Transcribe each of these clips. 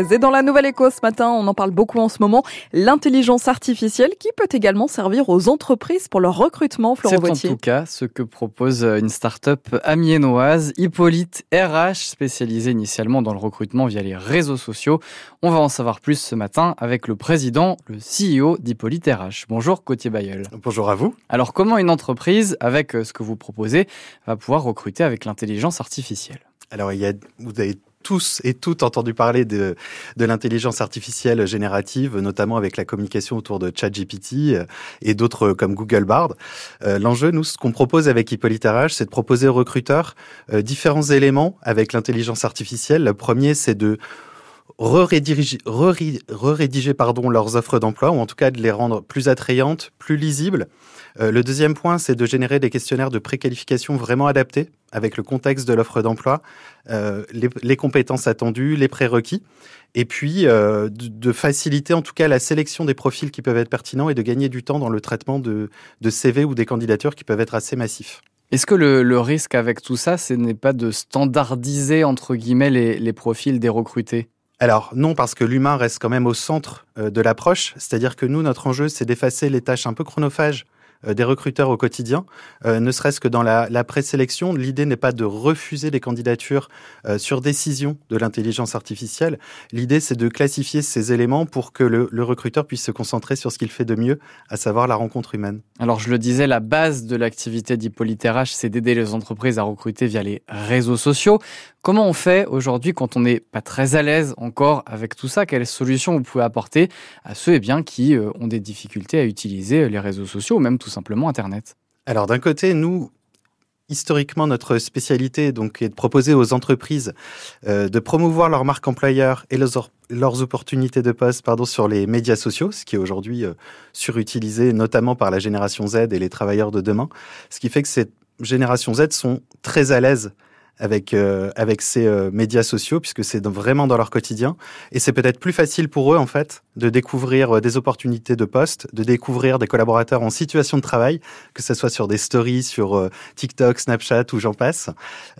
Et dans la Nouvelle Éco ce matin, on en parle beaucoup en ce moment, l'intelligence artificielle qui peut également servir aux entreprises pour leur recrutement, C'est en tout cas ce que propose une start-up amiénoise, Hippolyte RH, spécialisée initialement dans le recrutement via les réseaux sociaux. On va en savoir plus ce matin avec le président, le CEO d'Hippolyte RH. Bonjour Gauthier Bayeul. Bonjour à vous. Alors comment une entreprise, avec ce que vous proposez, va pouvoir recruter avec l'intelligence artificielle? Alors il y a, vous avez tous et toutes entendu parler de, de l'intelligence artificielle générative, notamment avec la communication autour de ChatGPT euh, et d'autres comme Google Bard. Euh, L'enjeu, nous, ce qu'on propose avec Hippolyte RH, c'est de proposer aux recruteurs euh, différents éléments avec l'intelligence artificielle. Le premier, c'est de re-rédiger, pardon, leurs offres d'emploi, ou en tout cas de les rendre plus attrayantes, plus lisibles. Euh, le deuxième point, c'est de générer des questionnaires de préqualification vraiment adaptés avec le contexte de l'offre d'emploi, euh, les, compétences attendues, les prérequis, et puis euh, de, faciliter en tout cas la sélection des profils qui peuvent être pertinents et de gagner du temps dans le traitement de, de CV ou des candidatures qui peuvent être assez massifs. Est-ce que le, le, risque avec tout ça, ce n'est pas de standardiser entre guillemets les, les profils des recrutés? Alors non, parce que l'humain reste quand même au centre euh, de l'approche, c'est-à-dire que nous, notre enjeu, c'est d'effacer les tâches un peu chronophages euh, des recruteurs au quotidien, euh, ne serait-ce que dans la, présélection. L'idée n'est pas de refuser des candidatures sur décision de l'intelligence artificielle. L'idée, c'est de classifier ces éléments pour que le, le, recruteur puisse se concentrer sur ce qu'il fait de mieux, à savoir la rencontre humaine. Alors, je le disais, la base de l'activité d'Hippolyte RH, c'est d'aider les entreprises à recruter via les réseaux sociaux. Comment on fait aujourd'hui quand on n'est pas très à l'aise encore avec tout ça? Quelles solutions vous pouvez apporter à ceux eh bien, qui ont des difficultés à utiliser les réseaux sociaux ou même tout simplement Internet? Alors d'un côté, nous, historiquement, notre spécialité donc, est de proposer aux entreprises euh, de promouvoir leur marque employeur et leurs, leurs opportunités de poste pardon, sur les médias sociaux, ce qui est aujourd'hui euh, surutilisé notamment par la génération Z et les travailleurs de demain. Ce qui fait que cette génération Z sont très à l'aise avec euh, avec ces euh, médias sociaux puisque c'est vraiment dans leur quotidien et c'est peut-être plus facile pour eux en fait de découvrir euh, des opportunités de poste, de découvrir des collaborateurs en situation de travail, que ce soit sur des stories sur euh, TikTok, Snapchat ou j'en passe.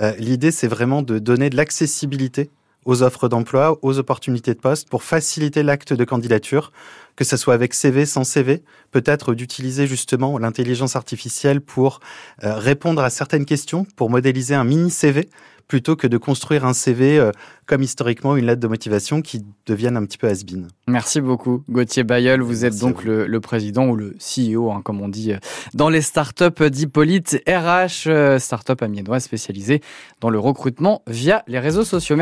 Euh, L'idée c'est vraiment de donner de l'accessibilité aux offres d'emploi, aux opportunités de poste pour faciliter l'acte de candidature, que ce soit avec CV, sans CV, peut-être d'utiliser justement l'intelligence artificielle pour euh, répondre à certaines questions, pour modéliser un mini CV plutôt que de construire un CV euh, comme historiquement une lettre de motivation qui devienne un petit peu has-been. Merci beaucoup Gauthier Bayeul, vous êtes Merci donc le, le, président ou le CEO, hein, comme on dit, dans les startups d'Hippolyte RH, startup amiénoise spécialisée dans le recrutement via les réseaux sociaux. Merci